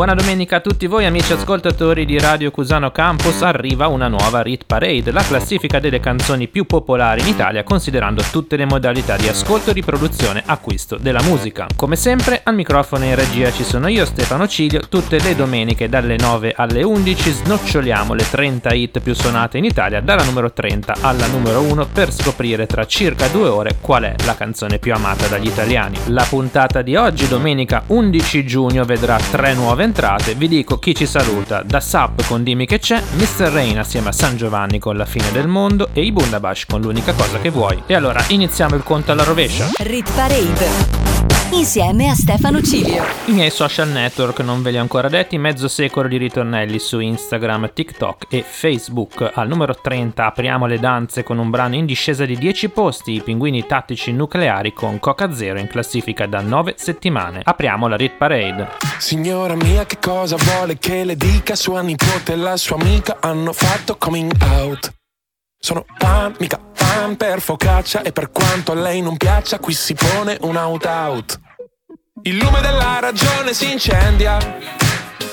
Buona domenica a tutti voi amici ascoltatori di Radio Cusano Campus, arriva una nuova Rit Parade, la classifica delle canzoni più popolari in Italia considerando tutte le modalità di ascolto, riproduzione, acquisto della musica. Come sempre al microfono in regia ci sono io Stefano Ciglio, tutte le domeniche dalle 9 alle 11 snoccioliamo le 30 hit più suonate in Italia dalla numero 30 alla numero 1 per scoprire tra circa due ore qual è la canzone più amata dagli italiani. La puntata di oggi, domenica 11 giugno, vedrà tre nuove entrate, vi dico chi ci saluta, da Sap con Dimmi che c'è, Mr. Rain assieme a San Giovanni con La fine del mondo e i Bundabash con L'unica cosa che vuoi. E allora iniziamo il conto alla rovescia. Rit Parade. Insieme a Stefano Cilio. I miei social network non ve li ho ancora detti, mezzo secolo di ritornelli su Instagram, TikTok e Facebook. Al numero 30 apriamo le danze con un brano in discesa di 10 posti, i pinguini tattici nucleari con Coca Zero in classifica da 9 settimane. Apriamo la Rit Parade. Signora mia, che cosa vuole che le dica? Sua nipote e la sua amica hanno fatto coming out. Sono pan, mica pan per focaccia e per quanto a lei non piaccia, qui si pone un out-out. Il lume della ragione si incendia.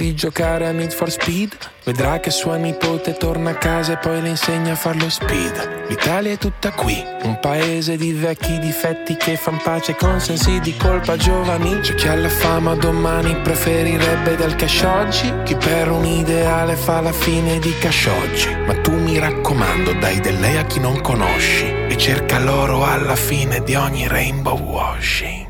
di giocare a Need for Speed. Vedrà che sua nipote torna a casa e poi le insegna a far lo speed. L'Italia è tutta qui, un paese di vecchi difetti che fan pace con sensi di colpa giovani. C'è chi alla fama domani preferirebbe del cash oggi. Chi per un ideale fa la fine di cash oggi. Ma tu mi raccomando dai del lei a chi non conosci E cerca l'oro alla fine di ogni rainbow washing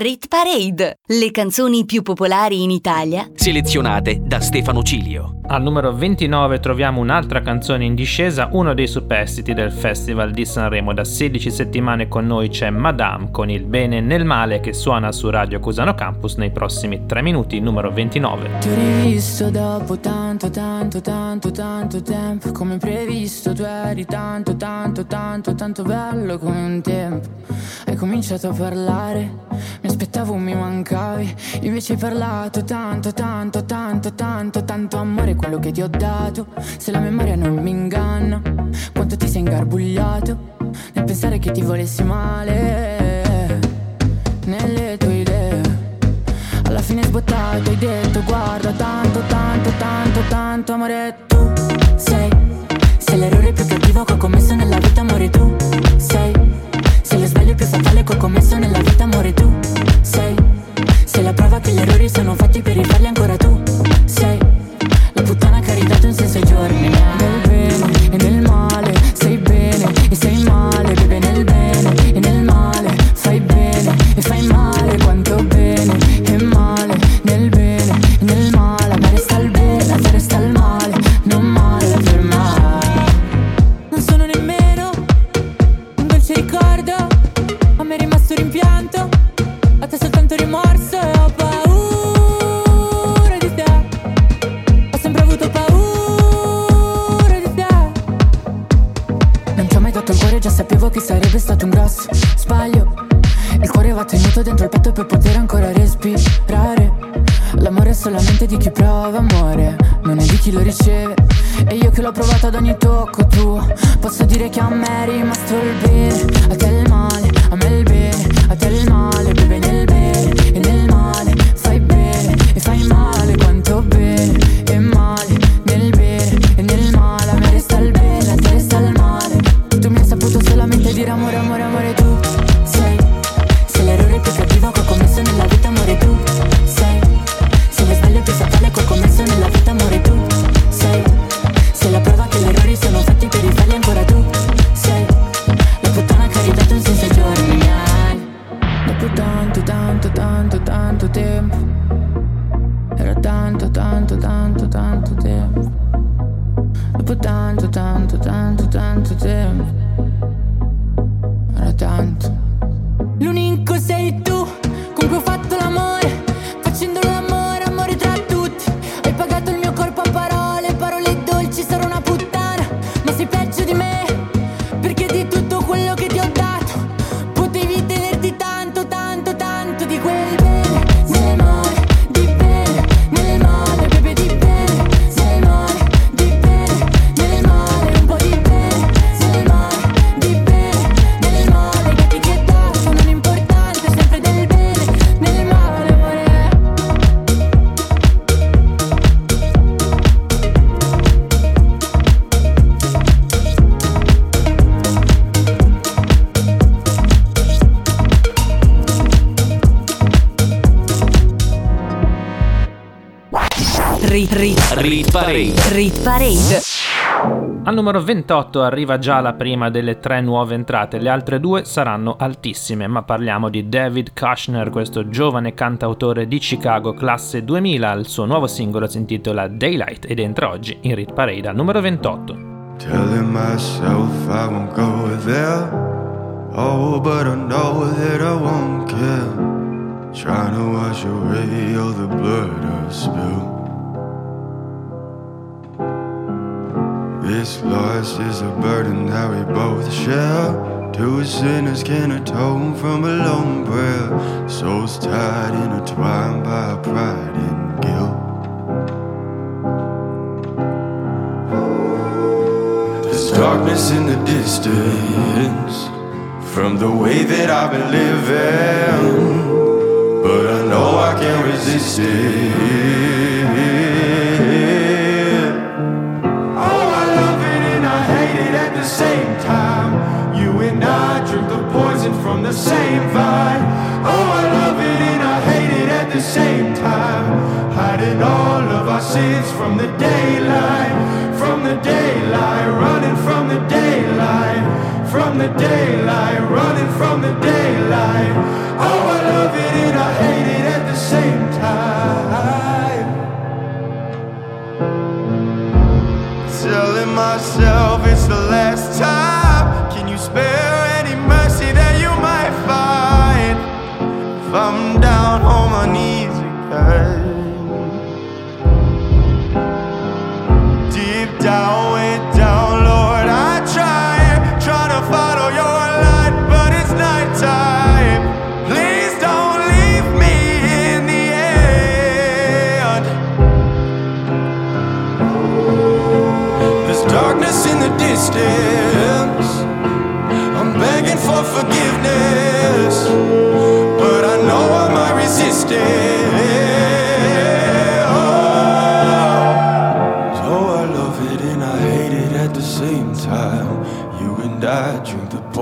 Rit Parade. Le canzoni più popolari in Italia Selezionate da Stefano Cilio. Al numero 29 troviamo un'altra canzone in discesa, uno dei superstiti del Festival di Sanremo. Da 16 settimane con noi c'è Madame con il bene nel male che suona su Radio Cusano Campus nei prossimi 3 minuti, numero 29. Ti ho rivisto dopo tanto, tanto, tanto, tanto tempo. Come previsto, tu eri tanto, tanto, tanto, tanto bello come un tempo. Hai cominciato a parlare, mi aspettavo, mi mancavi. Invece hai parlato tanto, tanto, tanto, tanto, tanto amore quello che ti ho dato. Se la memoria non mi inganna, quanto ti sei ingarbugliato nel pensare che ti volessi male. Nelle tue idee, alla fine sbottato hai detto: Guarda, tanto, tanto, tanto, tanto amore, tu sei. Sei l'errore più cattivo che ho commesso nella vita, amore, tu sei. Sei lo sbaglio più fatale che ho commesso nella vita, amore, tu sei. Sei la prova che gli errori sono fatti per rifarli ancora tu sei un senso ai giorni Nel bene e nel male Sei bene e sei male Bebe nel già sapevo che sarebbe stato un grosso sbaglio. Il cuore va tenuto dentro il petto per poter ancora respirare. L'amore è solamente di chi prova amore Non è di chi lo riceve. E io che l'ho provato ad ogni tocco tuo Posso dire che a me è rimasto il bene. A te Rit, Parade. rit parade. Al numero 28 arriva già la prima delle tre nuove entrate, le altre due saranno altissime, ma parliamo di David Kushner, questo giovane cantautore di Chicago classe 2000, il suo nuovo singolo si intitola Daylight ed entra oggi in Rit Parade al numero 28. Telling myself I won't go there. Oh, but I know that I won't care. Trying to wash away all the blood I spilled. This loss is a burden that we both share. Two sinners can atone from a lone prayer. Souls tied, intertwined by pride and guilt. There's darkness in the distance from the way that I've been living, but I know I can't resist it. The same vine. Oh, I love it and I hate it at the same time. Hiding all of our sins from the daylight, from the daylight, running from the daylight, from the daylight, running from the daylight. Oh, I love it and I hate it at the same time. Telling myself, it's the last time. Can you spare I'm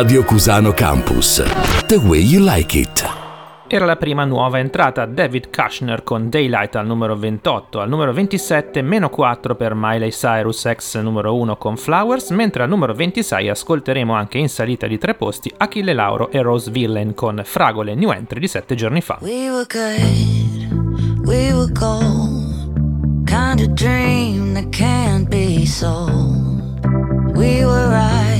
Radio Cusano Campus. The way you like it. Era la prima nuova entrata David Kushner con Daylight al numero 28, al numero 27 meno 4 per Miley Cyrus ex numero 1 con Flowers, mentre al numero 26 ascolteremo anche in salita di tre posti Achille Lauro e Rose Villain con Fragole New Entry di sette giorni fa. We were good, we were gold, kind of dream that can't be sold. We were right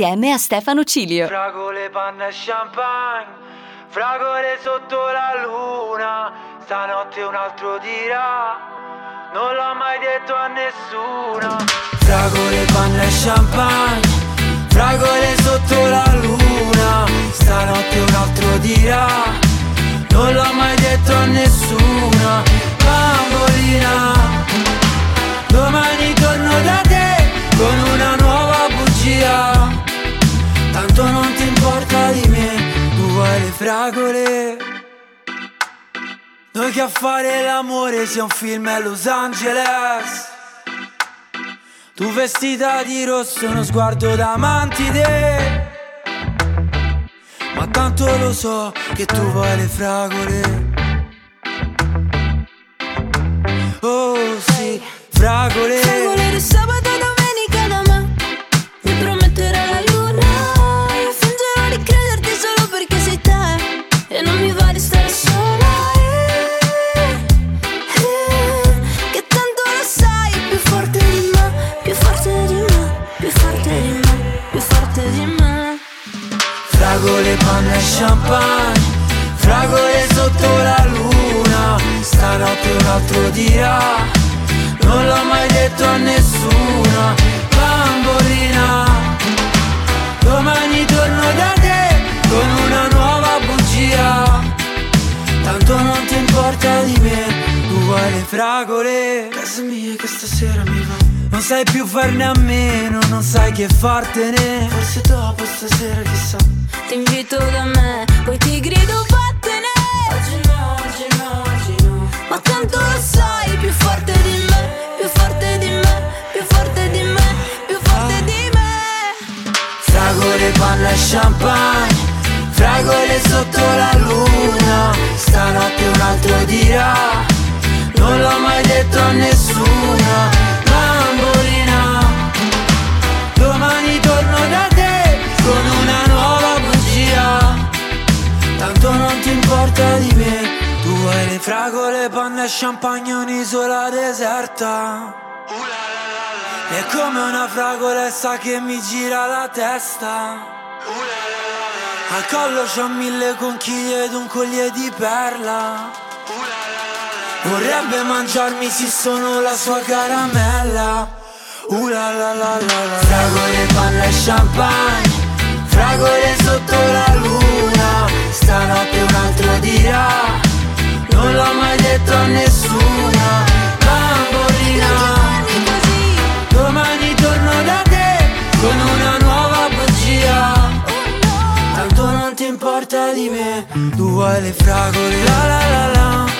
insieme a Stefano Cilio. Fragole, panna e champagne, fragole sotto la luna, stanotte un altro dirà, non l'ho mai detto a nessuno. Fragole, panna e champagne, fragole sotto la luna, stanotte un altro dirà, non l'ho mai detto a nessuno. Bambolina, domani torno da te Tanto non ti importa di me, tu vuoi le fragole. Noi che a fare l'amore sia un film a Los Angeles. Tu vestita di rosso, uno sguardo da mantide Ma tanto lo so che tu vuoi le fragole. Oh sì, fragole. Fragole di sabato Fragole, panna e champagne Fragole sotto la luna. Stanotte un altro dirà Non l'ho mai detto a nessuno. Bambolina Domani torno da te Con una nuova bugia. Tanto non ti importa di me Tu vuoi le fragole. Casa mia che stasera mi va Non sai più farne a meno Non sai che fartene. Forse dopo stasera chissà. Ti invito da me Poi ti grido vattene! Oggi no, oggi no, oggi no. Ma tanto lo sai Più forte di me Più forte di me Più forte di me Più forte di me. Fragole, panna e champagne Fragole sotto la luna. Stanotte un altro dirà Non l'ho mai detto a nessuno Tanto non ti importa di me. Tu vuoi le fragole, panna e champagne Un'isola deserta. È come una fragolessa che mi gira la testa. Al collo c'ho mille conchiglie ed un collier di perla. Vorrebbe mangiarmi se sono la sua caramella. Uh la la la la la. Fragole, panna e champagne Fragole sotto la luna Stanotte un altro dirà Non l'ho mai detto a nessuno Bambolina Domani torno da te con una nuova bugia. Tanto non ti importa di me Tu vuoi le fragole La la la la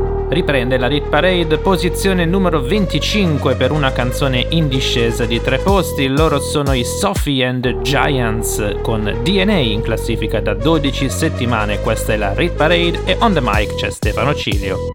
Riprende la Rit Parade, posizione numero 25 per una canzone in discesa di tre posti. Loro sono i Sophie and Giants con DNA in classifica da 12 settimane. Questa è la Rit Parade e on the mic c'è Stefano Cilio.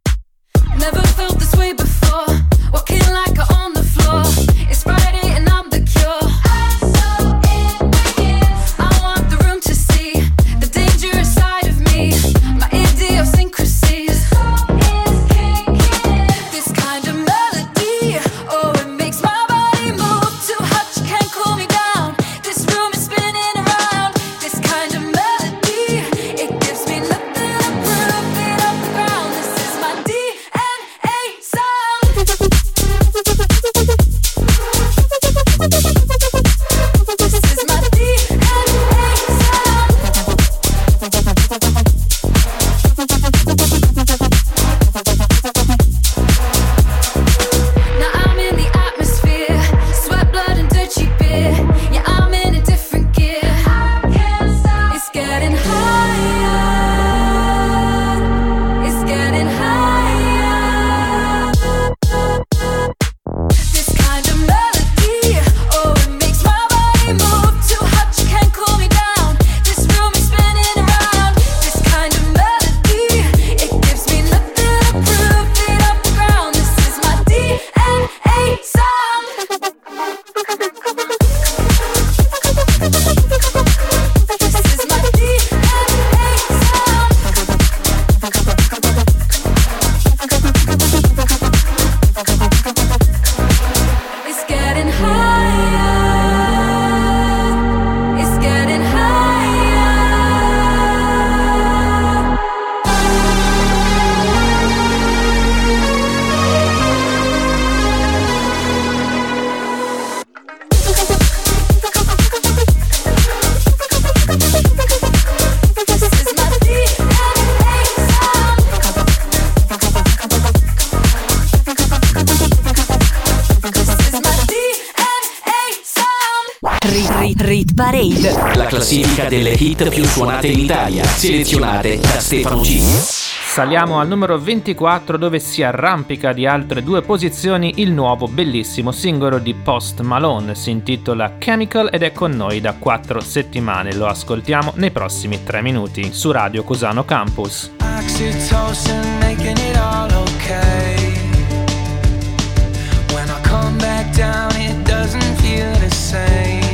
Scegliete l'Italia, selezionate da Stefano G. Saliamo al numero 24 dove si arrampica di altre due posizioni il nuovo bellissimo singolo di Post Malone, si intitola Chemical ed è con noi da 4 settimane, lo ascoltiamo nei prossimi 3 minuti su Radio Cusano Campus. Oxytocin, making down it doesn't feel the same.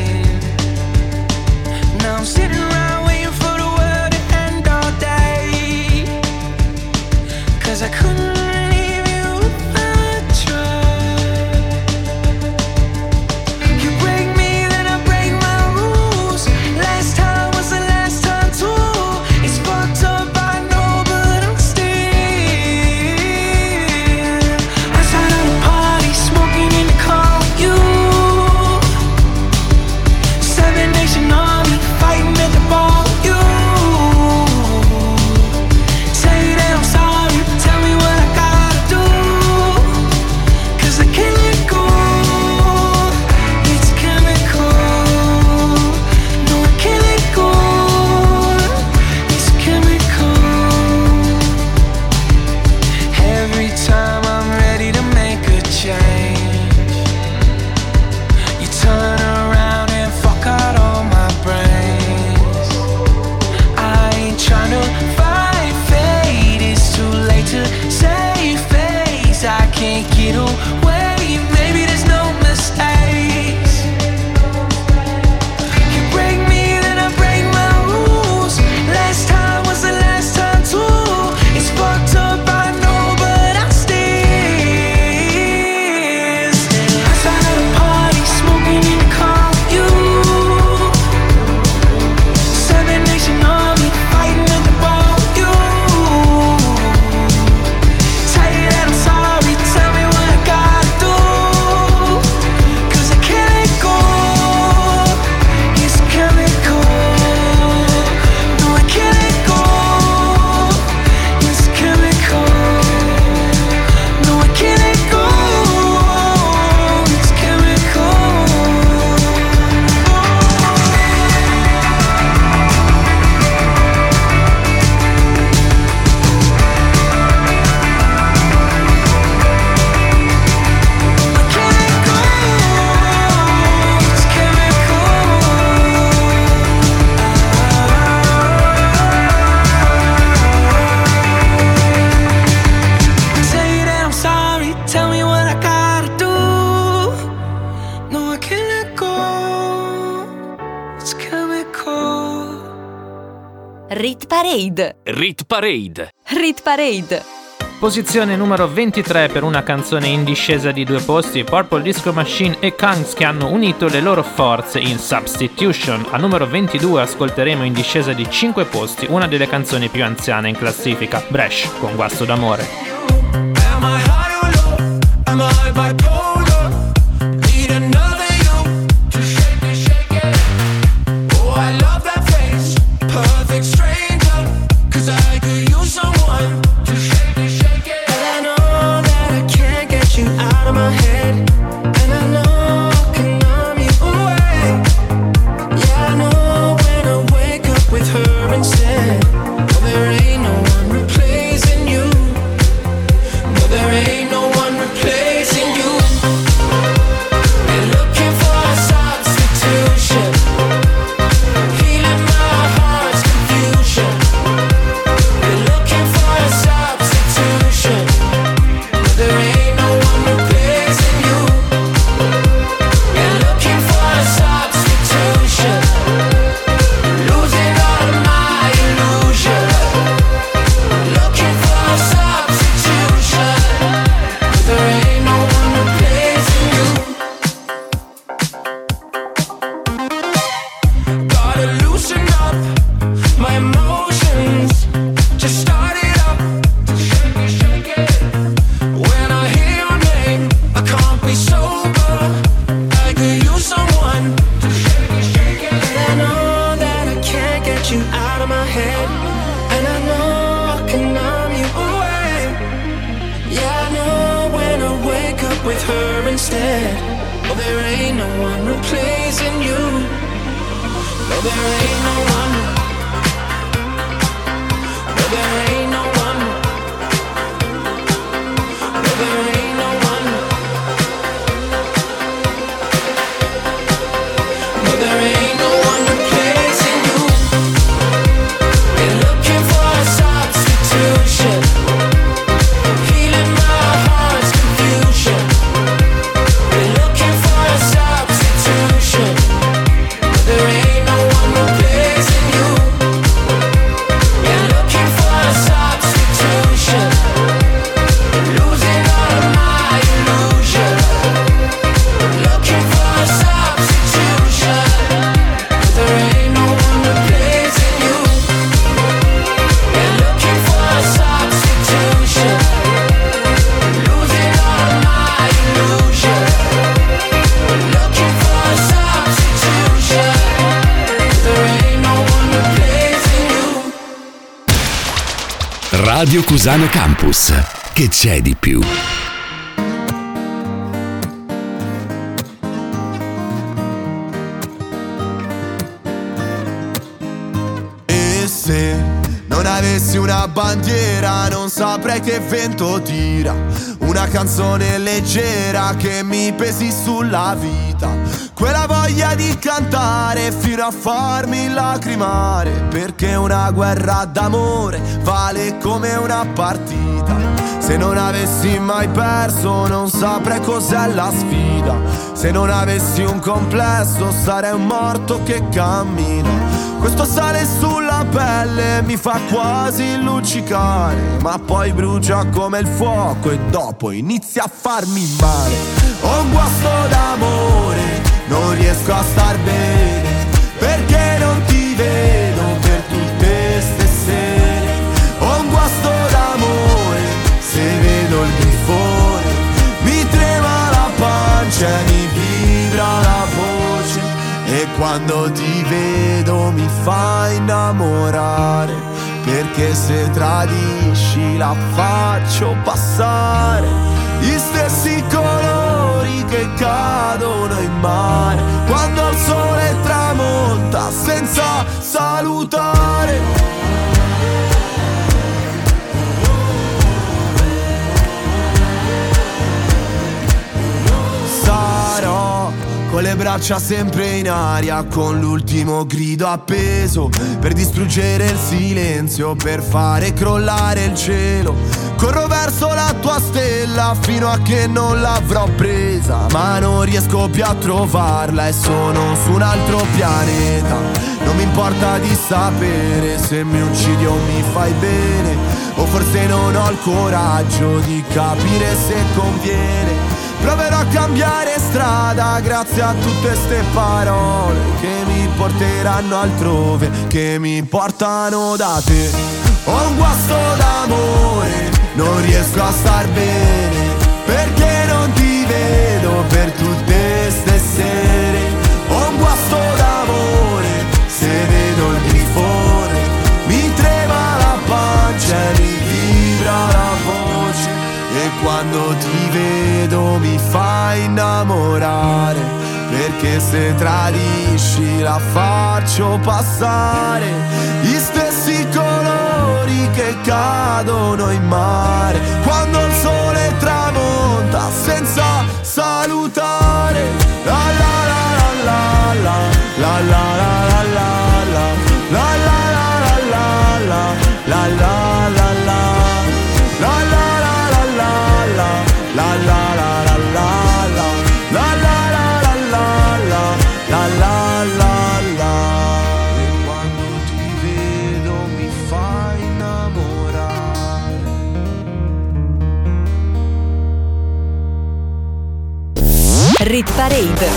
Parade. Rit Parade. Posizione numero 23 per una canzone in discesa di due posti, Purple Disco Machine e Kangs che hanno unito le loro forze in Substitution. A numero 22 ascolteremo in discesa di 5 posti una delle canzoni più anziane in classifica, Bresh con Guasto d'amore. Am No, there ain't no one. No, there ain't Radio Cusano Campus. Che c'è di più? E se non avessi una bandiera non saprei che vento tira. Una canzone leggera che mi pesi sulla vita. Voglia di cantare fino a farmi lacrimare Perché una guerra d'amore vale come una partita. Se non avessi mai perso non saprei cos'è la sfida. Se non avessi un complesso sarei un morto che cammina. Questo sale sulla pelle mi fa quasi luccicare Ma poi brucia come il fuoco e dopo inizia a farmi male. Ho un guasto d'amore non riesco a star bene perché non ti vedo per tutte ste sere. Ho un guasto d'amore se vedo il grifone mi trema la pancia e mi vibra la voce. E quando ti vedo mi fa innamorare perché se tradisci la faccio passare. Gli stessi che cadono in mare quando il sole tramonta senza salutare. Con le braccia sempre in aria, con l'ultimo grido appeso per distruggere il silenzio, per fare crollare il cielo. Corro verso la tua stella fino a che non l'avrò presa, ma non riesco più a trovarla e sono su un altro pianeta. Non mi importa di sapere se mi uccidi o mi fai bene, o forse non ho il coraggio di capire se conviene. Proverò a cambiare strada grazie a tutte ste parole che mi porteranno altrove, che mi portano da te. Ho un guasto d'amore, non riesco a star bene, quando ti vedo mi fai innamorare Perché se tradisci la faccio passare Gli stessi colori che cadono in mare Quando il sole tramonta senza salutare La la la la la la La la la la la la La la la la la la Rit Parade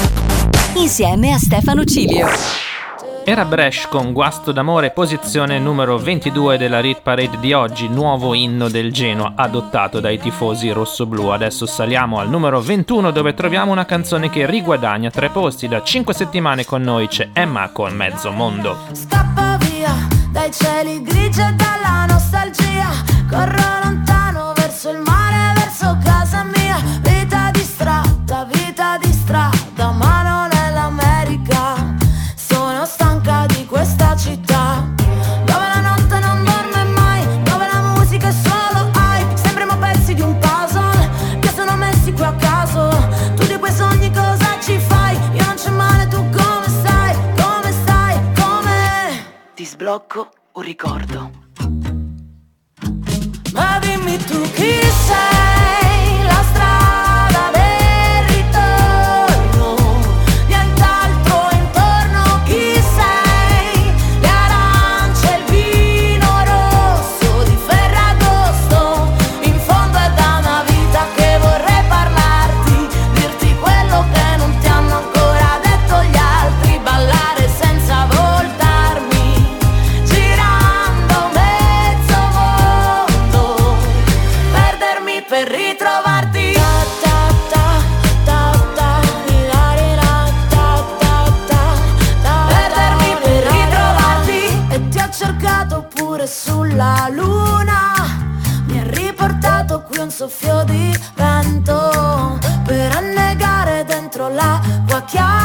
insieme a Stefano Cilio. Era Bresh con Guasto d'amore, posizione numero 22 della Rit Parade di oggi, nuovo inno del Genoa adottato dai tifosi rossoblù. Adesso saliamo al numero 21 dove troviamo una canzone che riguadagna tre posti. Da 5 settimane con noi c'è Emma con Mezzo Mondo. Scappa via dai cieli grigi e dalla nostalgia. Corro blocco un ricordo. Ma dimmi tu chi sei. Yeah.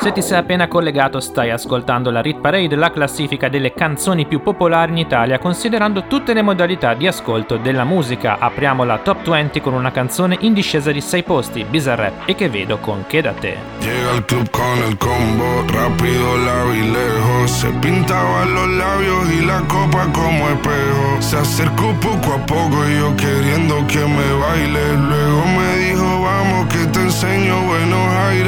Se ti sei appena collegato stai ascoltando la Rit Parade, la classifica delle canzoni più popolari in Italia, considerando tutte le modalità di ascolto della musica. Apriamo la top 20 con una canzone in discesa di 6 posti, Bizarrap e che vedo con Che da te. Llega al club con el combo, rapido la vi lejos, se pintaban los labios y la copa como espejo. Se acercó poco a poco y yo queriendo que me baile, luego me dijo vamos que te enseño buenos aires.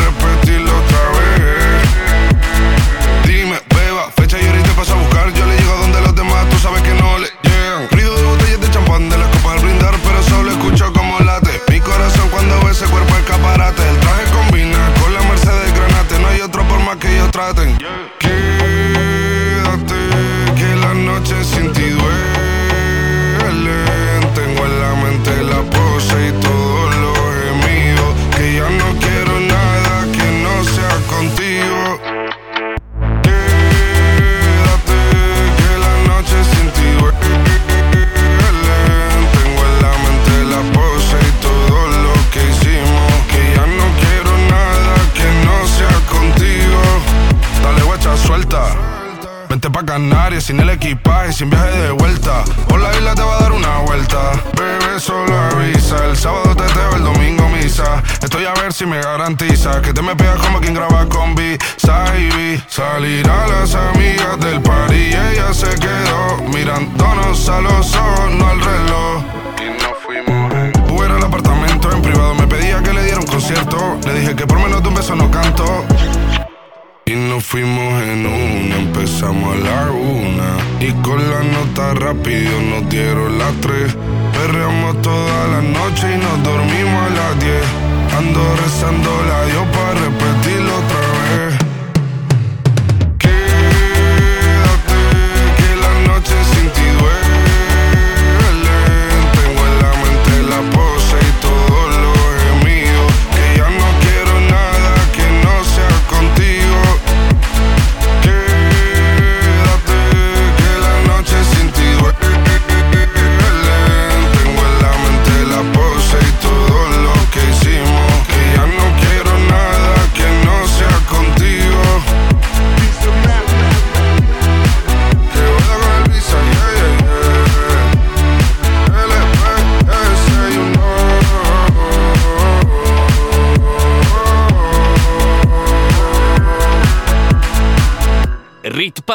El traje combina con la Mercedes Granate. No hay otra forma que ellos traten. garantiza que te me pegas como quien graba con B. Saibi, salir a las amigas del par y ella se quedó mirándonos a los ojos, no al reloj. Y nos fuimos en Fuera al apartamento en privado, me pedía que le diera un concierto. Le dije que por menos de un beso no canto. Y nos fuimos en una, empezamos a la una. Y con la nota rápido nos dieron las tres. Perreamos toda la noche y nos dormimos a las diez. Ando rezando la Dios para repetirlo otra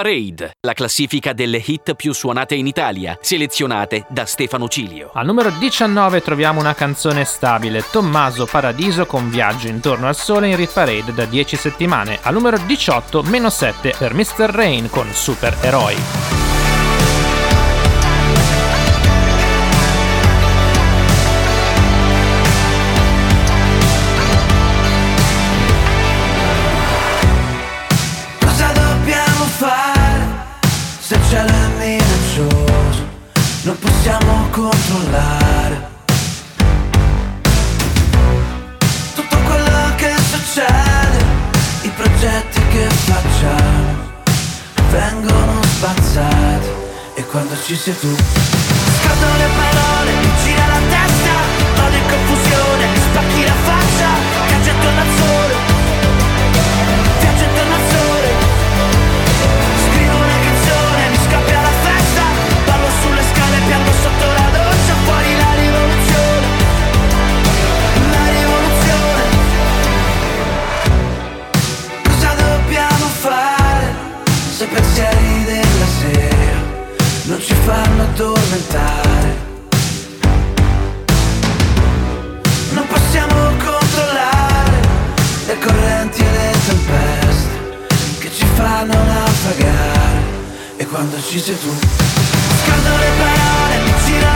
Parade, la classifica delle hit più suonate in Italia, selezionate da Stefano Cilio. Al numero 19 troviamo una canzone stabile, Tommaso Paradiso con Viaggio intorno al sole in Hit Parade da 10 settimane. Al numero 18, meno 7 per Mr. Rain con Supereroi. tu sais tout. quando ci sei tu. Scaldo le parole, girano.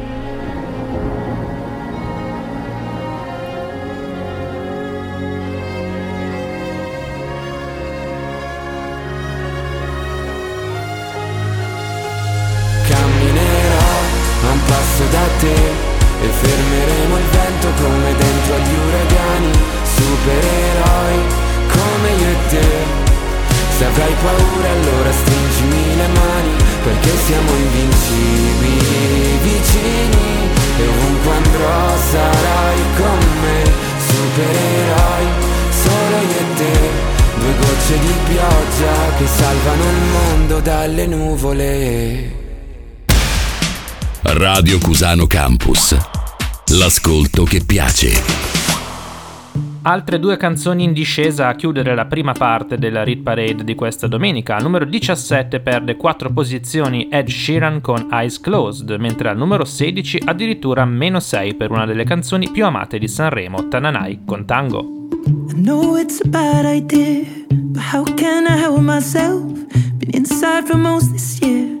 Vento come dentro agli uragani, supereroi come io e te. Se avrai paura allora stringimi le mani perché siamo invincibili vicini e ovunque andrò sarai con me, supereroi solo io e te. Due gocce di pioggia che salvano il mondo dalle nuvole. Radio Cusano Campus. L'ascolto che piace. Altre due canzoni in discesa a chiudere la prima parte della Read Parade di questa domenica. Al numero 17 perde 4 posizioni Ed Sheeran con Eyes Closed, mentre al numero 16 addirittura meno 6 per una delle canzoni più amate di Sanremo, Tananai con Tango. I know it's a bad idea, but how can I help myself? Been inside for most this year.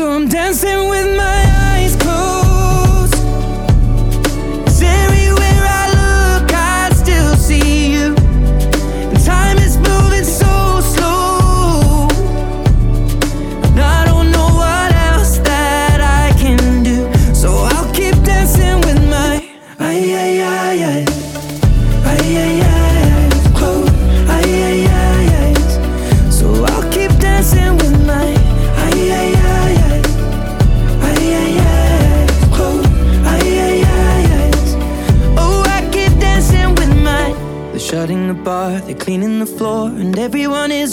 So I'm dancing with my eyes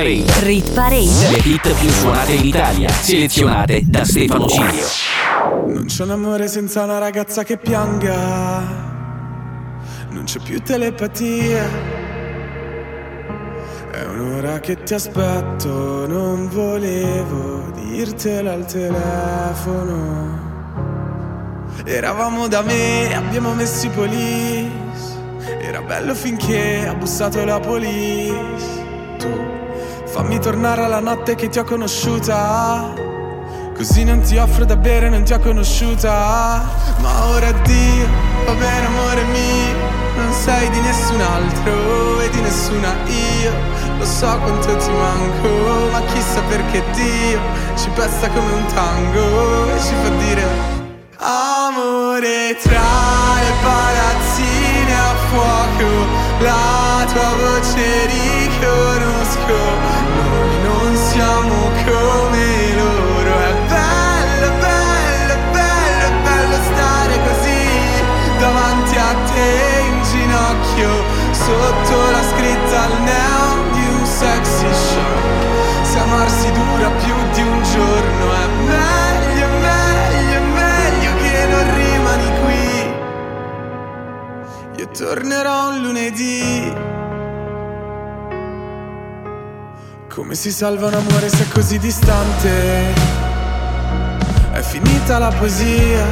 Parade. rit parade. Le hit più suonate in Italia, selezionate da Stefano Cilio. Non c'è un amore senza una ragazza che pianga. Non c'è più telepatia. È un'ora che ti aspetto, non volevo dirtelo al telefono. Eravamo da me, abbiamo messo i police. Era bello finché ha bussato la police. Fammi tornare alla notte che ti ho conosciuta. Così non ti offro da bere, non ti ho conosciuta. Ma ora addio, va bene amore mio. Non sei di nessun altro e di nessuna io. Lo so quanto ti manco, ma chissà perché Dio ci pesta come un tango e ci fa dire Amore tra le palazzine a fuoco, la tua voce riconosco. Come loro, è bello, bello, bello, bello stare così davanti a te in ginocchio, sotto la scritta al neon di un sexy show. Se amarsi dura più di un giorno è meglio, meglio, meglio che non rimani qui. Io tornerò un lunedì. Come si salva un amore se è così distante? È finita la poesia.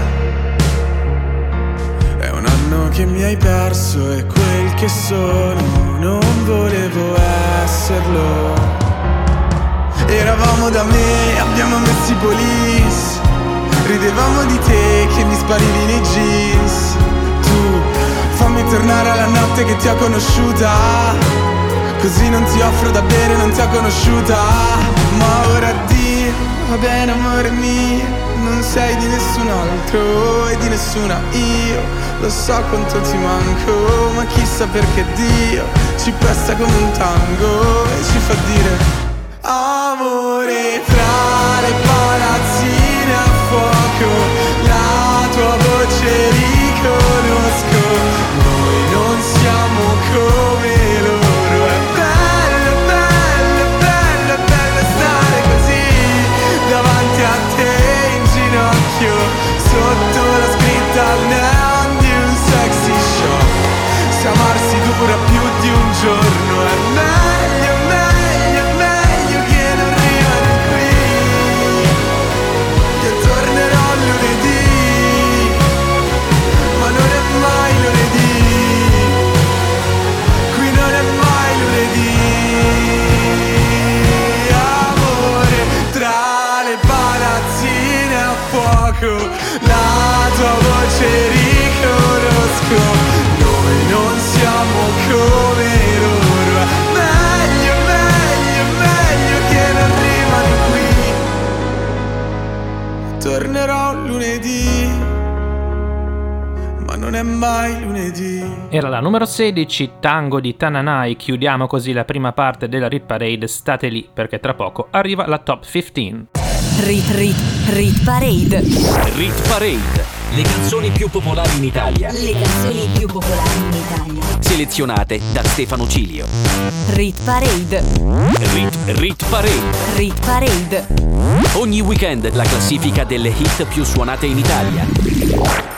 È un anno che mi hai perso e quel che sono non volevo esserlo. Eravamo da me, abbiamo messo i police. Ridevamo di te che mi sparivi nei jeans. Tu fammi tornare alla notte che ti ho conosciuta. Così non ti offro da bere, non ti ho conosciuta. Ma ora addio, va bene amore mio. Non sei di nessun altro e di nessuna io. Lo so quanto ti manco, ma chissà perché Dio ci presta come un tango e ci fa dire Amore tra le è mai lunedì. Era la numero 16, Tango di Tananai. Chiudiamo così la prima parte della Rit Parade. State lì perché tra poco arriva la top 15. Rit Rit Rit Parade. Rit Parade. Le canzoni più popolari in Italia. Le canzoni più popolari in Italia. Selezionate da Stefano Cilio. Rit Parade. Rit, Rit Parade. Rit Parade. Ogni weekend la classifica delle hit più suonate in Italia.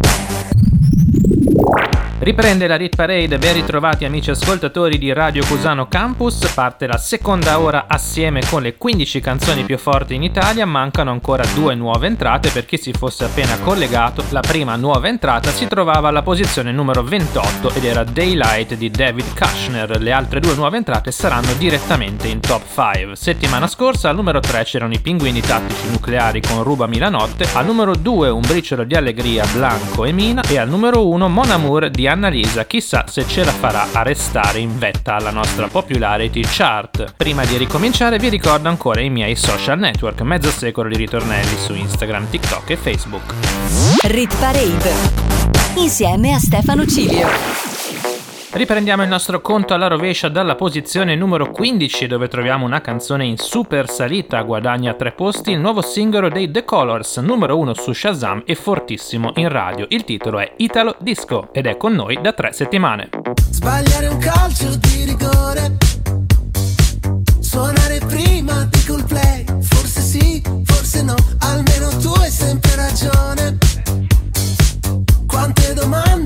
Riprende la Rit Parade, ben ritrovati amici ascoltatori di Radio Cusano Campus, parte la seconda ora assieme con le 15 canzoni più forti in Italia, mancano ancora due nuove entrate per chi si fosse appena collegato, la prima nuova entrata si trovava alla posizione numero 28 ed era Daylight di David Kushner, le altre due nuove entrate saranno direttamente in top 5. Settimana scorsa al numero 3 c'erano i pinguini tattici nucleari con Rubami la notte, al numero 2 un briciolo di allegria Blanco e Mina e al numero 1 Mon Amour di Annalisa, chissà se ce la farà a restare in vetta alla nostra popularity chart. Prima di ricominciare vi ricordo ancora i miei social network, mezzo secolo di ritornelli su Instagram, TikTok e Facebook. Rit Parade. Insieme a Stefano Cilio. Riprendiamo il nostro conto alla rovescia dalla posizione numero 15 dove troviamo una canzone in super salita, guadagna tre posti, il nuovo singolo dei The Colors, numero 1 su Shazam e fortissimo in radio. Il titolo è Italo Disco ed è con noi da tre settimane. Sbagliare un calcio di rigore. Suonare prima di col play. Forse sì, forse no. Almeno tu hai sempre ragione. Quante domande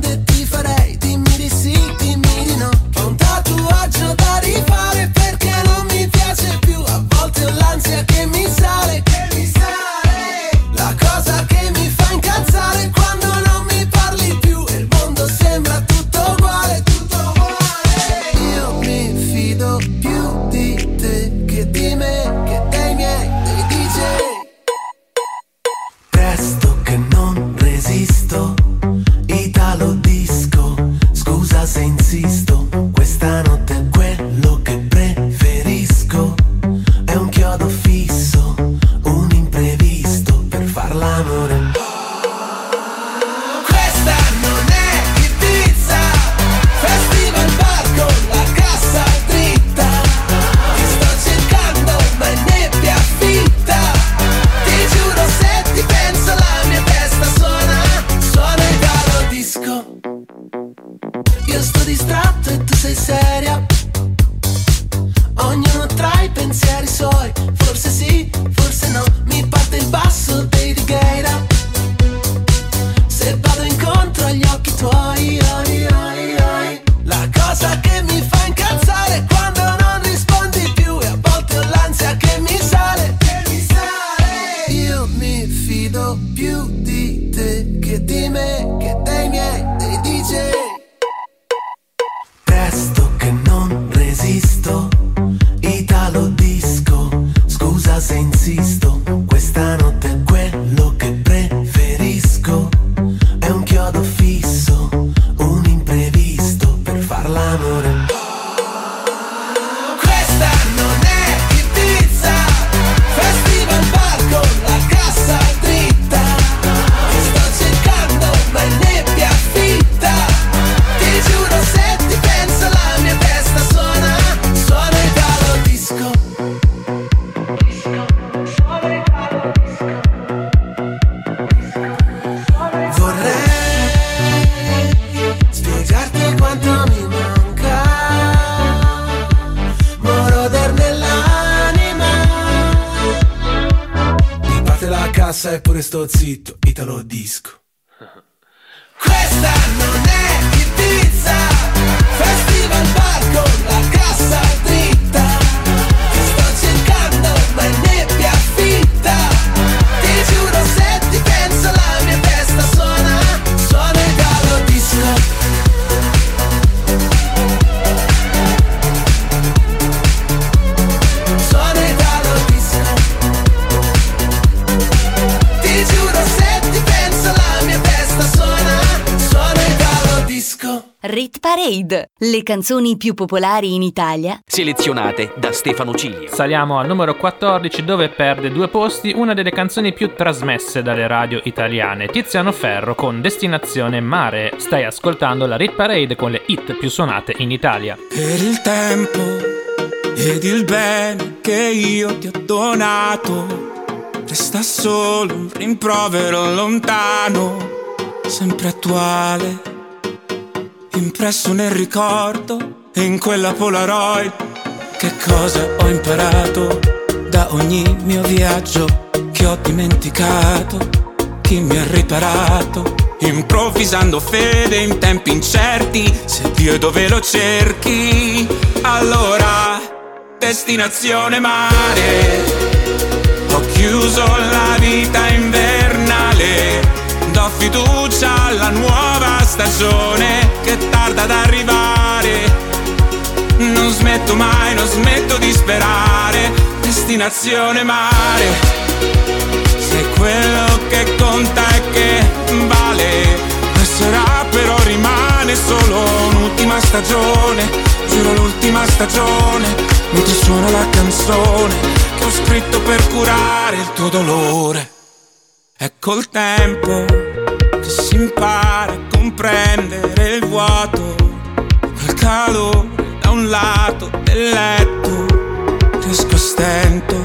sto zitto, Italo disco. Questa non è Ibiza, festival bar con la cassa Rit Parade, le canzoni più popolari in Italia, selezionate da Stefano Cilio. Saliamo al numero 14 dove perde due posti una delle canzoni più trasmesse dalle radio italiane, Tiziano Ferro con Destinazione Mare. Stai ascoltando la Rit Parade con le hit più suonate in Italia. Per il tempo ed il bene che io ti ho donato, resta solo un rimprovero lontano, sempre attuale impresso nel ricordo in quella Polaroid. Che cosa ho imparato da ogni mio viaggio che ho dimenticato? Chi mi ha riparato? Improvvisando fede in tempi incerti, se Dio è dove lo cerchi, allora destinazione mare. Ho chiuso la vita invernale, do fiducia alla nuova stagione che tarda ad arrivare. Non smetto mai, non smetto di sperare. Destinazione mare. Se quello che conta è che vale. Passerà però rimane solo un'ultima stagione. Giuro l'ultima stagione. Mentre suona la canzone che ho scritto per curare il tuo dolore. È col tempo che si impara a comprendere il vuoto, quel calore da un lato del letto, riesco a stento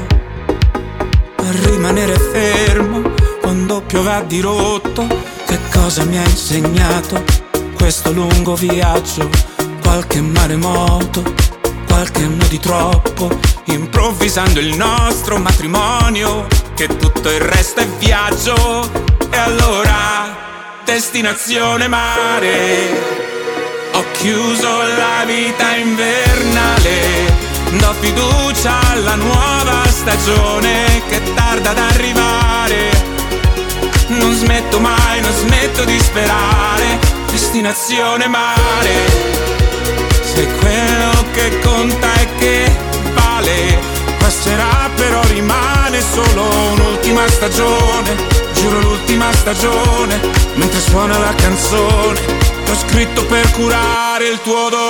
a rimanere fermo quando piove a dirotto, che cosa mi ha insegnato questo lungo viaggio, qualche maremoto, qualche anno di troppo, improvvisando il nostro matrimonio, che tutto il resto è viaggio, e allora destinazione mare. Ho chiuso la vita invernale, do fiducia alla nuova stagione che tarda ad arrivare. Non smetto mai, non smetto di sperare, destinazione mare. Se quello che conta è che vale, passerà però rimane solo un'ultima stagione giuro l'ultima stagione, mentre suona la canzone, ho scritto per curare il tuo dolore.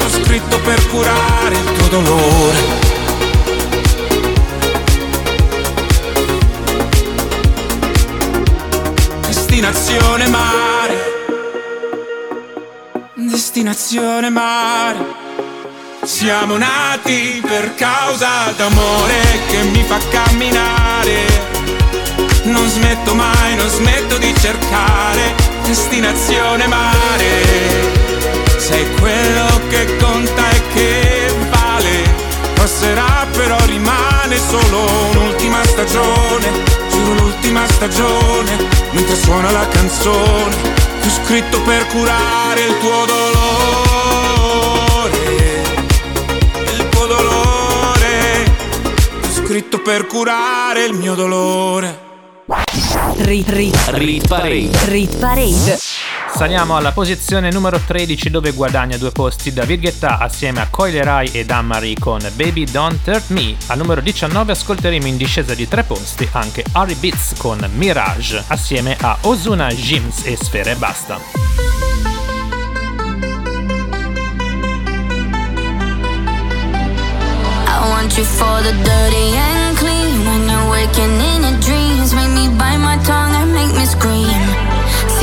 Ho scritto per curare il tuo dolore. Destinazione mare. Destinazione mare. Siamo nati per causa d'amore che mi fa camminare. Non smetto mai, non smetto di cercare destinazione mare. Sei quello che conta e che vale. Passerà però rimane solo un'ultima stagione. Giuro l'ultima stagione, mentre suona la canzone. Che ho scritto per curare il tuo dolore. scritto per curare il mio dolore. Rit, rit, Rit Parade. rit parade. Saliamo alla posizione numero 13 dove guadagna due posti David Guetta assieme a Coyle Rai e Dan-Marie con Baby Don't Hurt Me. Al numero 19 ascolteremo in discesa di tre posti anche Harry Beats con Mirage assieme a Ozuna, Jims e Sfere Basta. Want you for the dirty and clean. When you're waking in your dreams, make me bite my tongue and make me scream.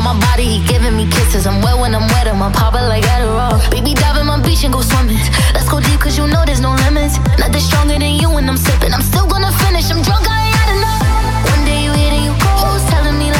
on my body, he giving me kisses. I'm wet when I'm wet, and my papa like Adderall. Baby, dive in my beach and go swimming. Let's go deep, cause you know there's no limits. Nothing stronger than you when I'm sipping. I'm still gonna finish, I'm drunk, I ain't had enough. One day you hit and you go, telling me like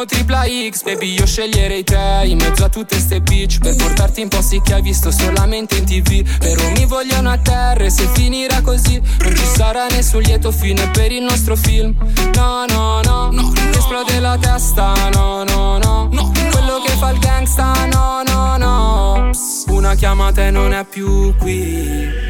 Facciamo tripla X Baby io sceglierei te in mezzo a tutte ste bitch. Per portarti in posti che hai visto solamente in tv Però mi vogliono a terra e se finirà così Non ci sarà nessun lieto fine per il nostro film. No no no, no Ti esplode la testa no no no, no Quello che fa il gangsta no no no. Una chiamata e non è più qui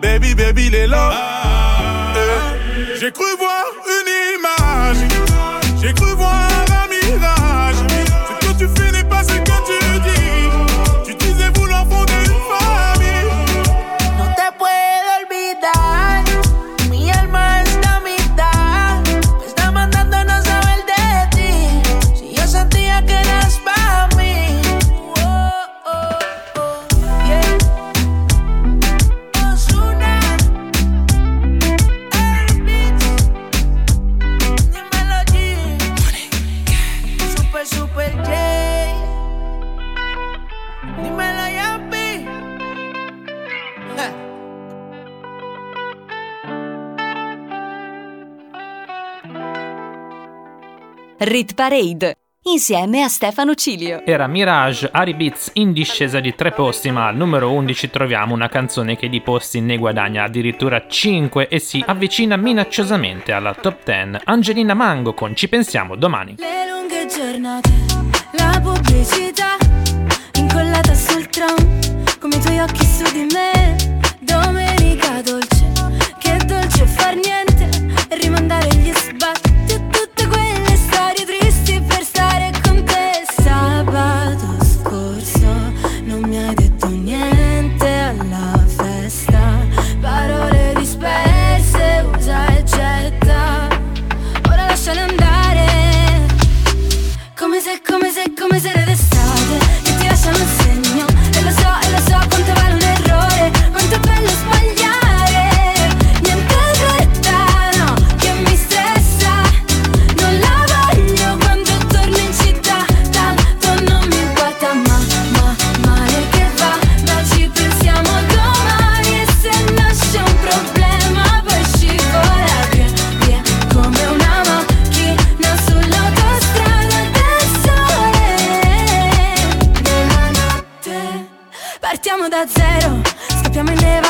Baby, baby, les lots. Eh, J'ai cru voir Rit Parade, insieme a Stefano Cilio. Era Mirage Ari Beats in discesa di tre posti, ma al numero 11 troviamo una canzone che di posti ne guadagna addirittura 5 e si avvicina minacciosamente alla top 10. Angelina Mango con Ci pensiamo domani. Le lunghe giornate, la pubblicità incollata sul tram, come i tuoi occhi su di me. Domenica dolce, che dolce far niente rimandare gli sbatti come se,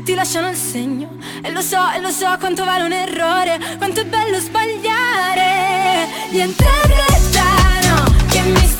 Che ti lasciano il segno. E lo so, e lo so quanto vale un errore Quanto è bello sbagliare. Niente fretta, no, che mi stressa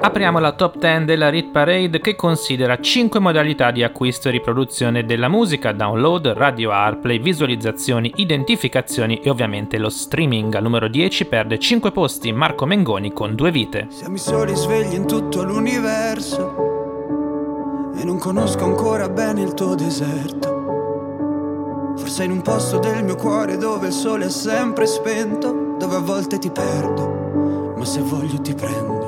Apriamo la top 10 della Rit Parade che considera 5 modalità di acquisto e riproduzione della musica, download, radio airplay, visualizzazioni, identificazioni e ovviamente lo streaming. Al numero 10 perde 5 posti Marco Mengoni con due vite. Siamo i soli svegli in tutto l'universo e non conosco ancora bene il tuo deserto. Forse in un posto del mio cuore dove il sole è sempre spento, dove a volte ti perdo, ma se voglio ti prendo.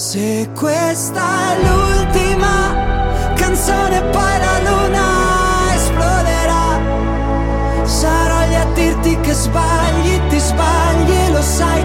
Se questa è l'ultima canzone, poi la luna esploderà. Sarò lì a dirti che sbagli, ti sbagli lo sai,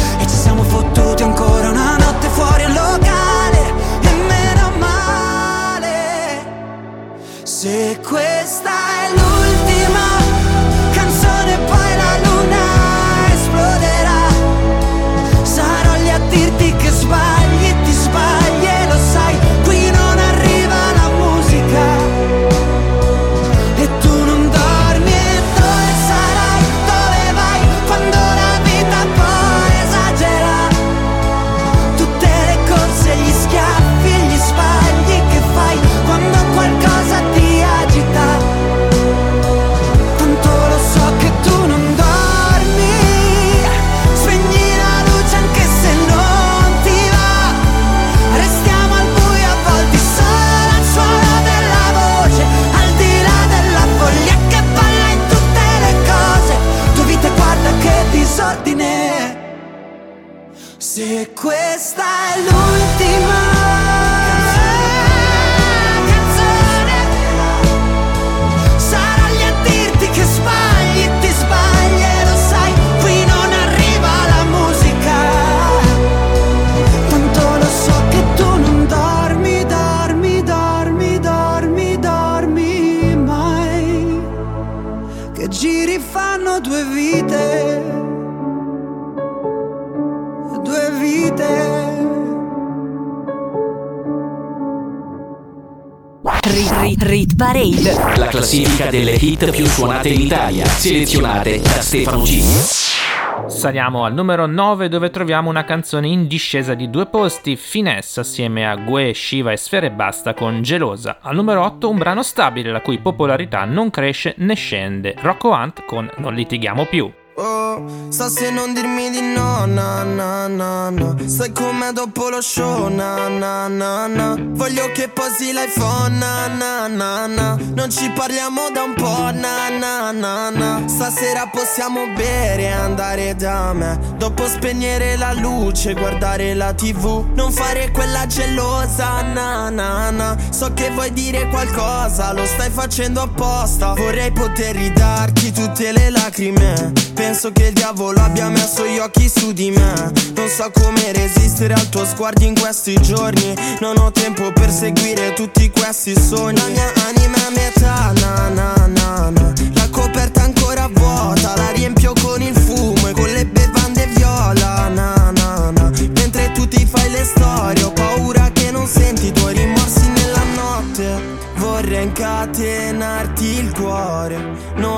Ancora una notte fuori al locale. Delle hit più suonate in Italia, selezionate da Stefano G. Saliamo al numero 9 dove troviamo una canzone in discesa di due posti, Finesse assieme a Gue, Shiva e Sfere Basta con Gelosa. Al numero 8 un brano stabile la cui popolarità non cresce né scende, Rocco Hunt con Non litighiamo più. Oh, sa se non dirmi di no, na na na na. Sai com'è dopo lo show, na na na na. Voglio che posi l'iPhone, na na na na. Non ci parliamo da un po', na na na na. Stasera possiamo bere e andare da me. Dopo spegnere la luce, guardare la tv Non fare quella gelosa, na na na. So che vuoi dire qualcosa, lo stai facendo apposta. Vorrei poter ridarti tutte le lacrime. Penso che il diavolo abbia messo gli occhi su di me. Non so come resistere al tuo sguardo in questi giorni. Non ho tempo per seguire tutti questi sogni. La mia anima è metà, na na na na. La coperta ancora vuota, la riempio con il fumo e con le bevande viola, na na na. Mentre tu ti fai le storie, ho paura che non senti i tuoi rimorsi nella notte. Vorrei incatenarti il cuore,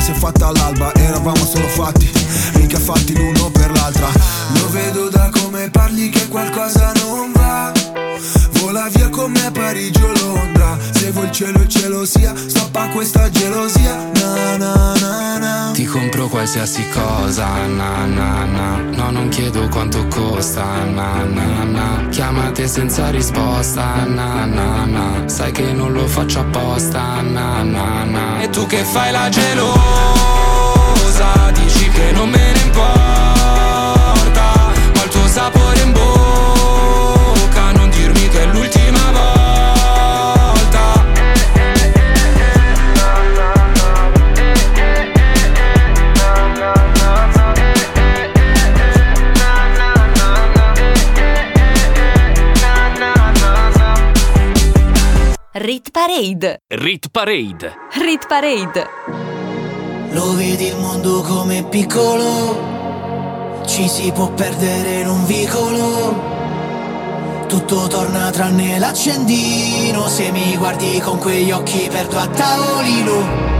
si è fatta all'alba Eravamo solo fatti Mica fatti l'uno qualsiasi cosa, na na na. No, non chiedo quanto costa, na na na. Chiamate senza risposta, na na na. Sai che non lo faccio apposta, na na na. E tu che fai la gelosa Dici che non me ne importa Parade. Rit Parade. Rit Parade. Lo vedi il mondo come piccolo, ci si può perdere in un vicolo. Tutto torna tranne l'accendino, se mi guardi con quegli occhi perdo a tavolino.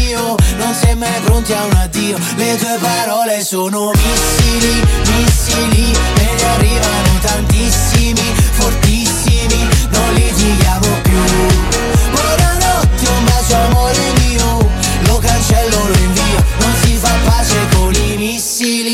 Non pronti a un addio. Le tue parole sono missili, missili Me ne arrivano tantissimi, fortissimi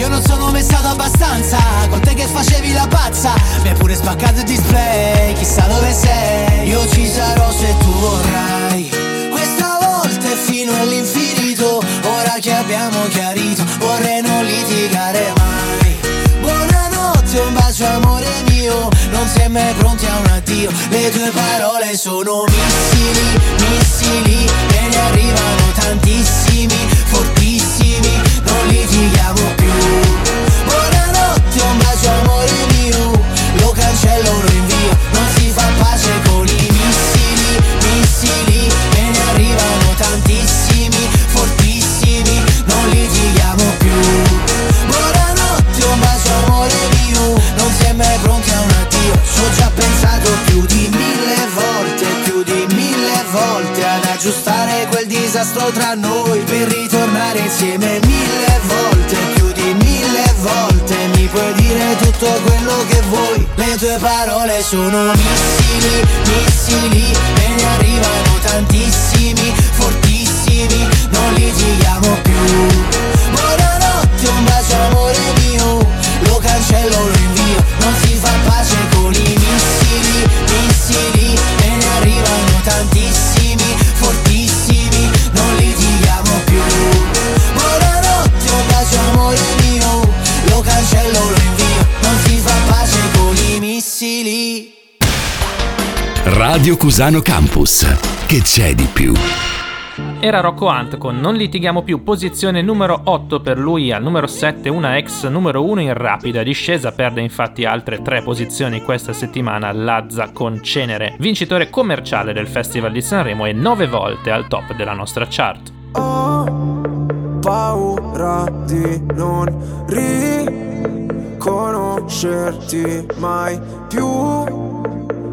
io non sono mai stato abbastanza Con te che facevi la pazza. Mi hai pure spaccato il display Chissà dove sei. Io ci sarò se tu vorrai. Questa volta è fino all'infinito Ora che abbiamo chiarito Vorrei non litigare mai. Buonanotte, un bacio amore mio Non sei mai pronti a un addio. Le tue parole sono missili, missili E ne arrivano tantissimi, fortissimi parole sono Radio Cusano Campus. Che c'è di più? Era Rocco Hunt con Non litighiamo più, posizione numero 8 per lui, al numero 7 una ex numero 1 in rapida discesa, perde infatti altre 3 posizioni questa settimana Lazza con Cenere, vincitore commerciale del Festival di Sanremo e 9 volte al top della nostra chart. paura di non riconoscerti mai più.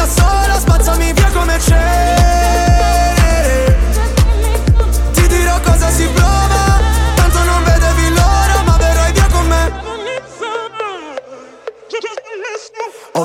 da sola Spazzami via come cenere Ti dirò cosa si prova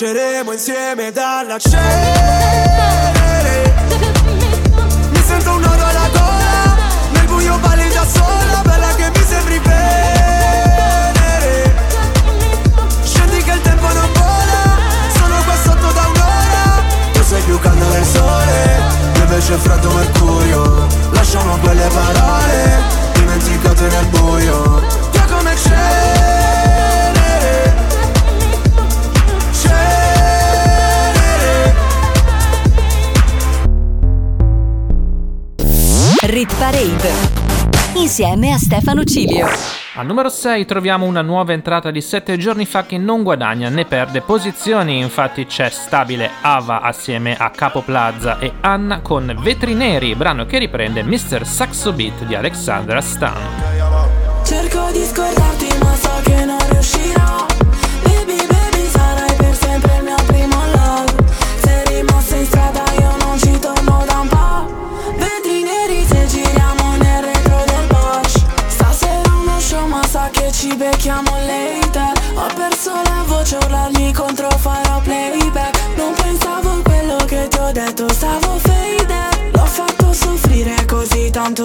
Rinasceremo insieme dalla cenere. Mi sento un nodo alla gola, nel buio balli da sola, bella che mi sembri venere. Scendi che il tempo non vola, sono qua sotto da un'ora. Tu sei più caldo del sole, io invece freddo mercurio. Lasciamo quelle parole, dimenticate nel buio. Stefano Cilio. Al numero 6 troviamo una nuova entrata di 7 giorni fa che non guadagna né perde posizioni, infatti c'è stabile Ava assieme a Capo Plaza e Anna con Vetri Neri, brano che riprende Mr. Saxo Beat di Alexandra Stan. Cerco di scordarti ma so che non ci becchiamo later. Ho perso la voce urlarmi contro farò playback. Non pensavo a quello che ti ho detto stavo faded L'ho fatto soffrire così tanto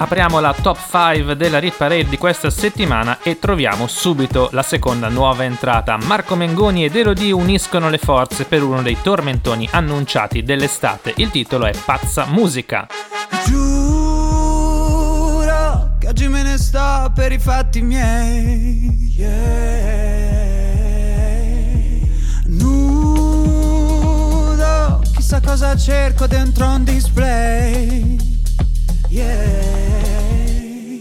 Apriamo la top 5 della Rit Parade di questa settimana e troviamo subito la seconda nuova entrata. Marco Mengoni ed Elodie uniscono le forze per uno dei tormentoni annunciati dell'estate. Il titolo è Pazza Musica. Giuro che oggi me ne sto per i fatti miei. Yeah. Nudo, chissà cosa cerco dentro un display. Yeah.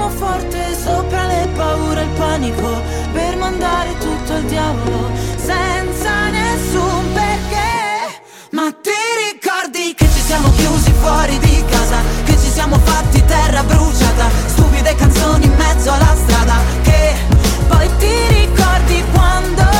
Corriamo forte sopra le paure e il panico per mandare tutto al diavolo senza nessun perché. Ma ti ricordi che ci siamo chiusi fuori di casa? Che ci siamo fatti terra bruciata? Stupide canzoni in mezzo alla strada. Che Poi ti ricordi quando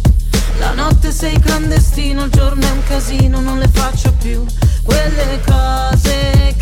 La notte sei clandestino, il giorno è un casino, non le faccio più. Quelle cose che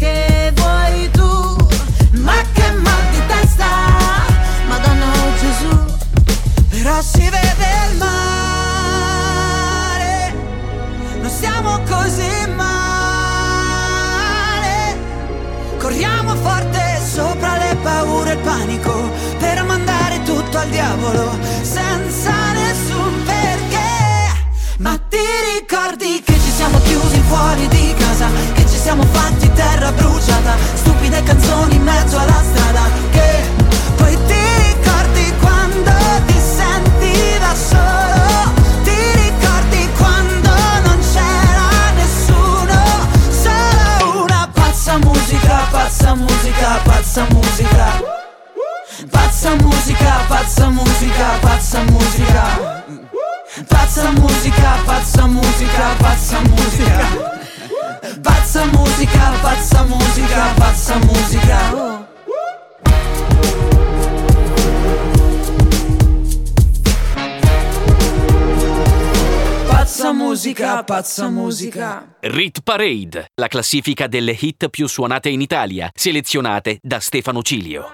pazza musica. Rit Parade, la classifica delle hit più suonate in Italia, selezionate da Stefano Cilio.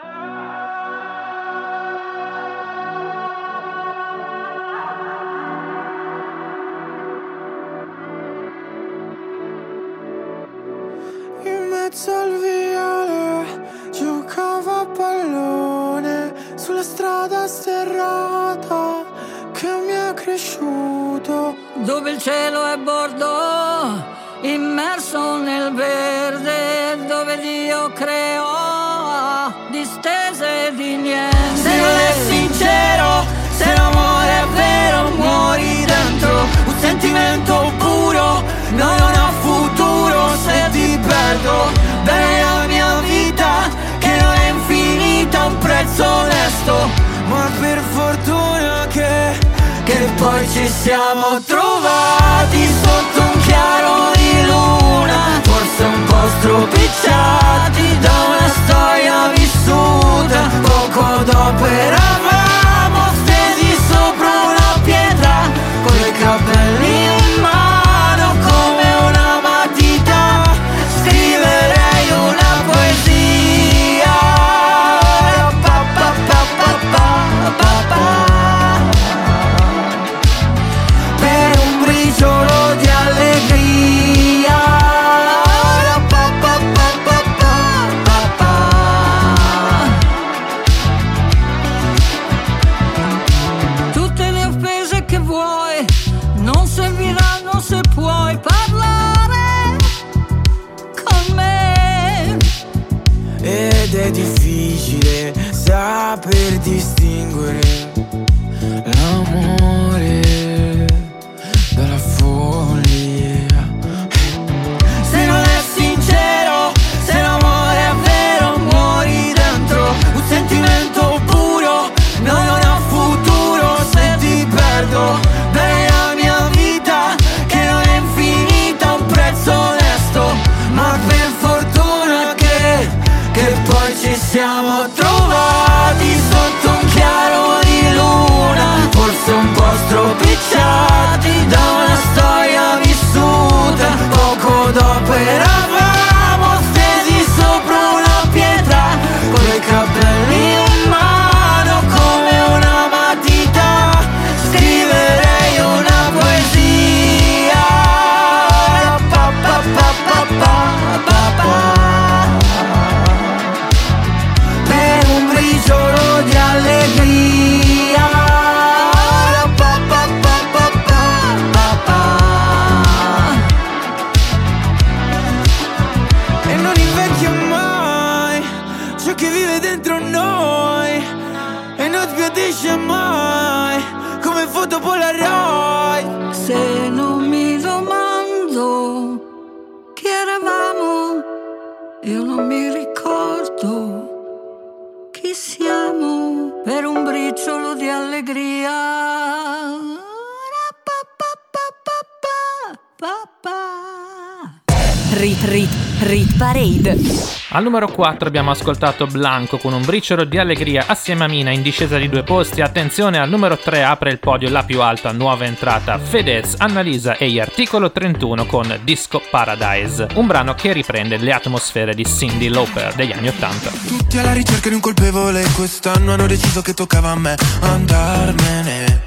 In mezzo al viale giocavo a pallone sulla strada sterrata cresciuto. Dove il cielo è bordo, immerso nel verde, dove Dio creò distese di niente. Se non è sincero, se l'amore è vero, muori dentro un sentimento puro. No, non ha futuro se ti perdo. Bene la mia vita, che non è infinita, un prezzo onesto. Ma per che, poi ci siamo trovati sotto un chiaro di luna Forse un po' stropicciati da una storia vissuta. Poco dopo eravamo stesi sopra una pietra Con i capelli Al numero 4 abbiamo ascoltato Blanco con un briciolo di allegria assieme a Mina in discesa di due posti. Attenzione, al numero 3 apre il podio la più alta nuova entrata. Fedez, Annalisa e Articolo 31 con Disco Paradise, un brano che riprende le atmosfere di Cindy Lauper degli anni 80. Tutti alla ricerca di un colpevole Quest'anno hanno deciso che toccava a me. Andarmene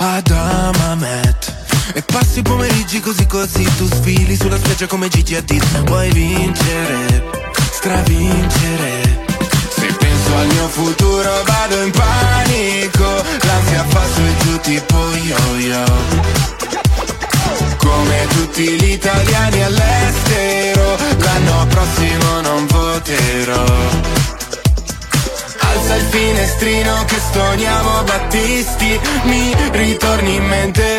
ad Amamet. E passi i pomeriggi così così Tu sfili sulla spiaggia come Gigi Hadid. Vuoi vincere, stravincere. Se penso al mio futuro vado in panico. L'ansia fa su e giù tipo yo-yo. Come tutti gli italiani all'estero L'anno prossimo non voterò. Alza il finestrino che stoniamo Battisti Mi ritorni in mente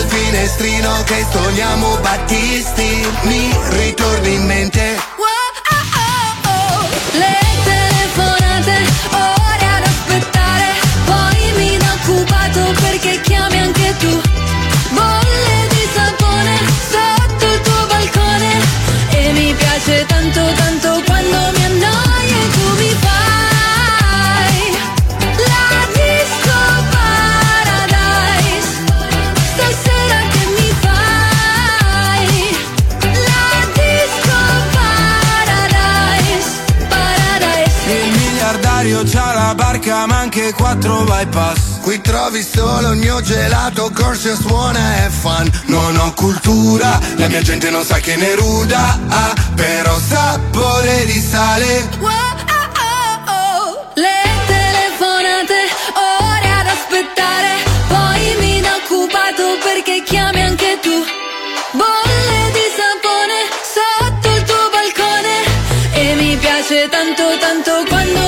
Il finestrino che stoniamo Battisti Mi ritorni in mente. Le telefonate, ore ad aspettare, poi mi do occupato perché chiami anche tu. Bolle di sapone sotto il tuo balcone. E mi piace tanto tanto quando barca ma anche quattro bypass. Qui trovi solo il mio gelato Corsia suona e fun Non ho cultura, la mia gente non sa che ne ruda ah, Però sapore di sale. Le telefonate, ore ad aspettare, poi mi do occupato perché chiami anche tu. Bolle di sapone sotto il tuo balcone. E mi piace tanto tanto quando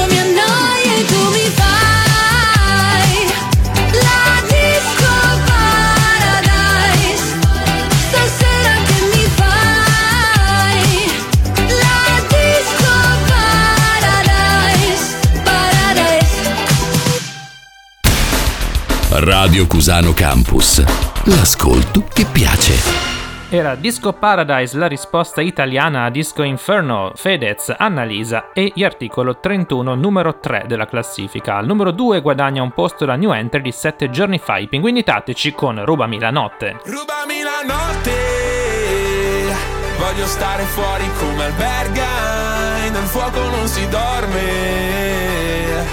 Radio Cusano Campus. L'ascolto che piace. Era Disco Paradise la risposta italiana a Disco Inferno, Fedez, Annalisa e gli articolo 31 numero 3 della classifica. Al numero 2 guadagna un posto la new entry di 7 giorni fa, i pinguini tattici con Rubami la notte. Rubami la notte Voglio stare fuori come albergai Nel fuoco non si dorme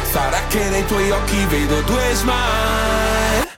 Sarà che nei tuoi occhi vedo due smile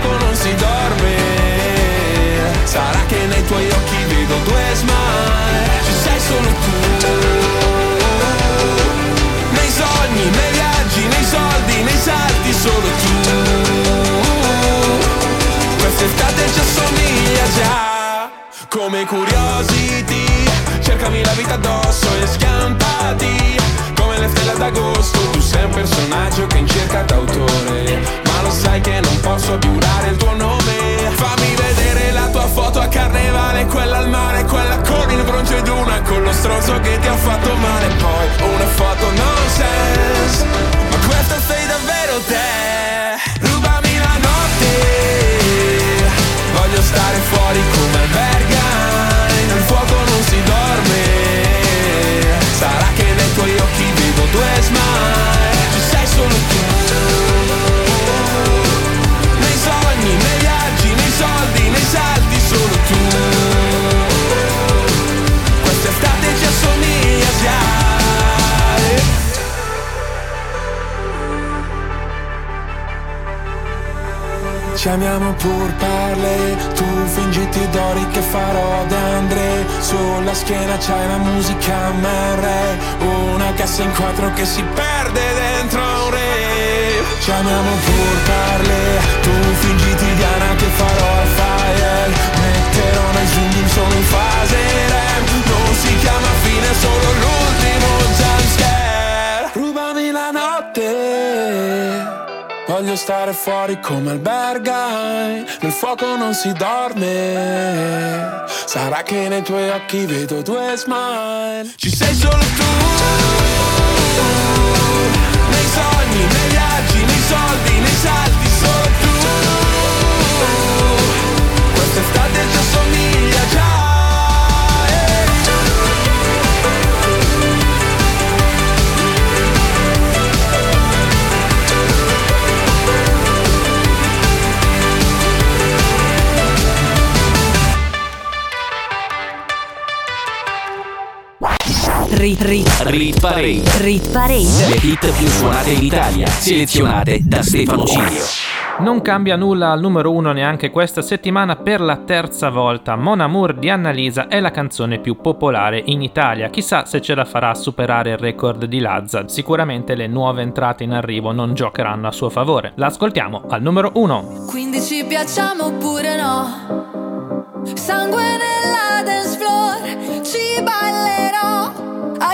Fuoco non si dorme. Sarà che nei tuoi occhi vedo due smile. Ci sei solo tu. Nei sogni, nei viaggi, nei soldi, nei salti Solo tu. Quest'estate ci assomiglia già. Come curiosity Cercami la vita addosso e schiantati Come le stelle d'agosto Tu sei un personaggio che in cerca d'autore Lo sai che non posso giurare il tuo nome. Fammi vedere la tua foto a carnevale Quella al mare, quella con il bronzo ed una Con lo stronzo che ti ha fatto male. Poi una Ci amiamo pur parle, tu fingiti d'ori che farò da Andre. Sulla schiena c'hai la musica MR Una cassa in quattro che si perde dentro un re. Ci amiamo pur parle, tu fingiti Diana che farò al fire. Metterò nel zoom solo in fase REM. Non si chiama fine, solo l'ultimo jumpscare Rubami la notte Voglio stare fuori come albergai Nel fuoco non si dorme. Sarà che nei tuoi occhi vedo due smile. Ci sei solo tu Nei sogni, nei viaggi, nei soldi, nei salti Solo tu. Quest'estate ci Rit, rit, Rit Parade. rit parade. Le hit più suonate in Italia, selezionate da Stefano Cilio. Non cambia nulla al numero uno neanche questa settimana per la terza volta. Mon Amour di Annalisa è la canzone più popolare in Italia. Chissà se ce la farà a superare il record di Lazza. Sicuramente le nuove entrate in arrivo non giocheranno a suo favore. L'ascoltiamo al numero uno. Quindi ci piacciamo oppure no? Sangue nella dance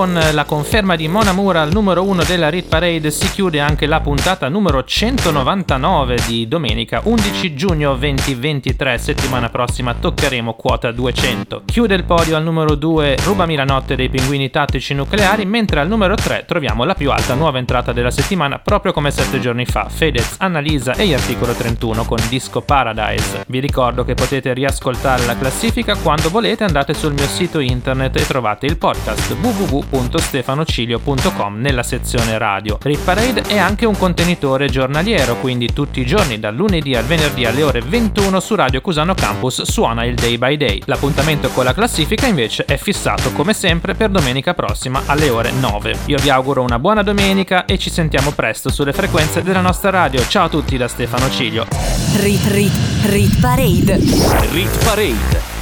Con la conferma di Mona Mura al numero 1 della Rit Parade si chiude anche la puntata numero 199 di domenica 11 giugno 2023. Settimana prossima toccheremo quota 200. Chiude il podio al numero 2 Rubami la notte dei pinguini tattici nucleari, mentre al numero 3 troviamo la più alta nuova entrata della settimana, proprio come 7 giorni fa, Fedez, Annalisa e Articolo 31 con Disco Paradise. Vi ricordo che potete riascoltare la classifica quando volete, andate sul mio sito internet e trovate il podcast www.stefanocilio.com nella sezione radio. Rit Parade è anche un contenitore giornaliero, quindi tutti i giorni dal lunedì al venerdì alle ore 21 su Radio Cusano Campus suona il Day by Day. L'appuntamento con la classifica invece è fissato come sempre per domenica prossima alle ore 9. Io vi auguro una buona domenica e ci sentiamo presto sulle frequenze della nostra radio. Ciao a tutti da Stefano Cilio. Rit Rit Rit Parade. Rit Parade.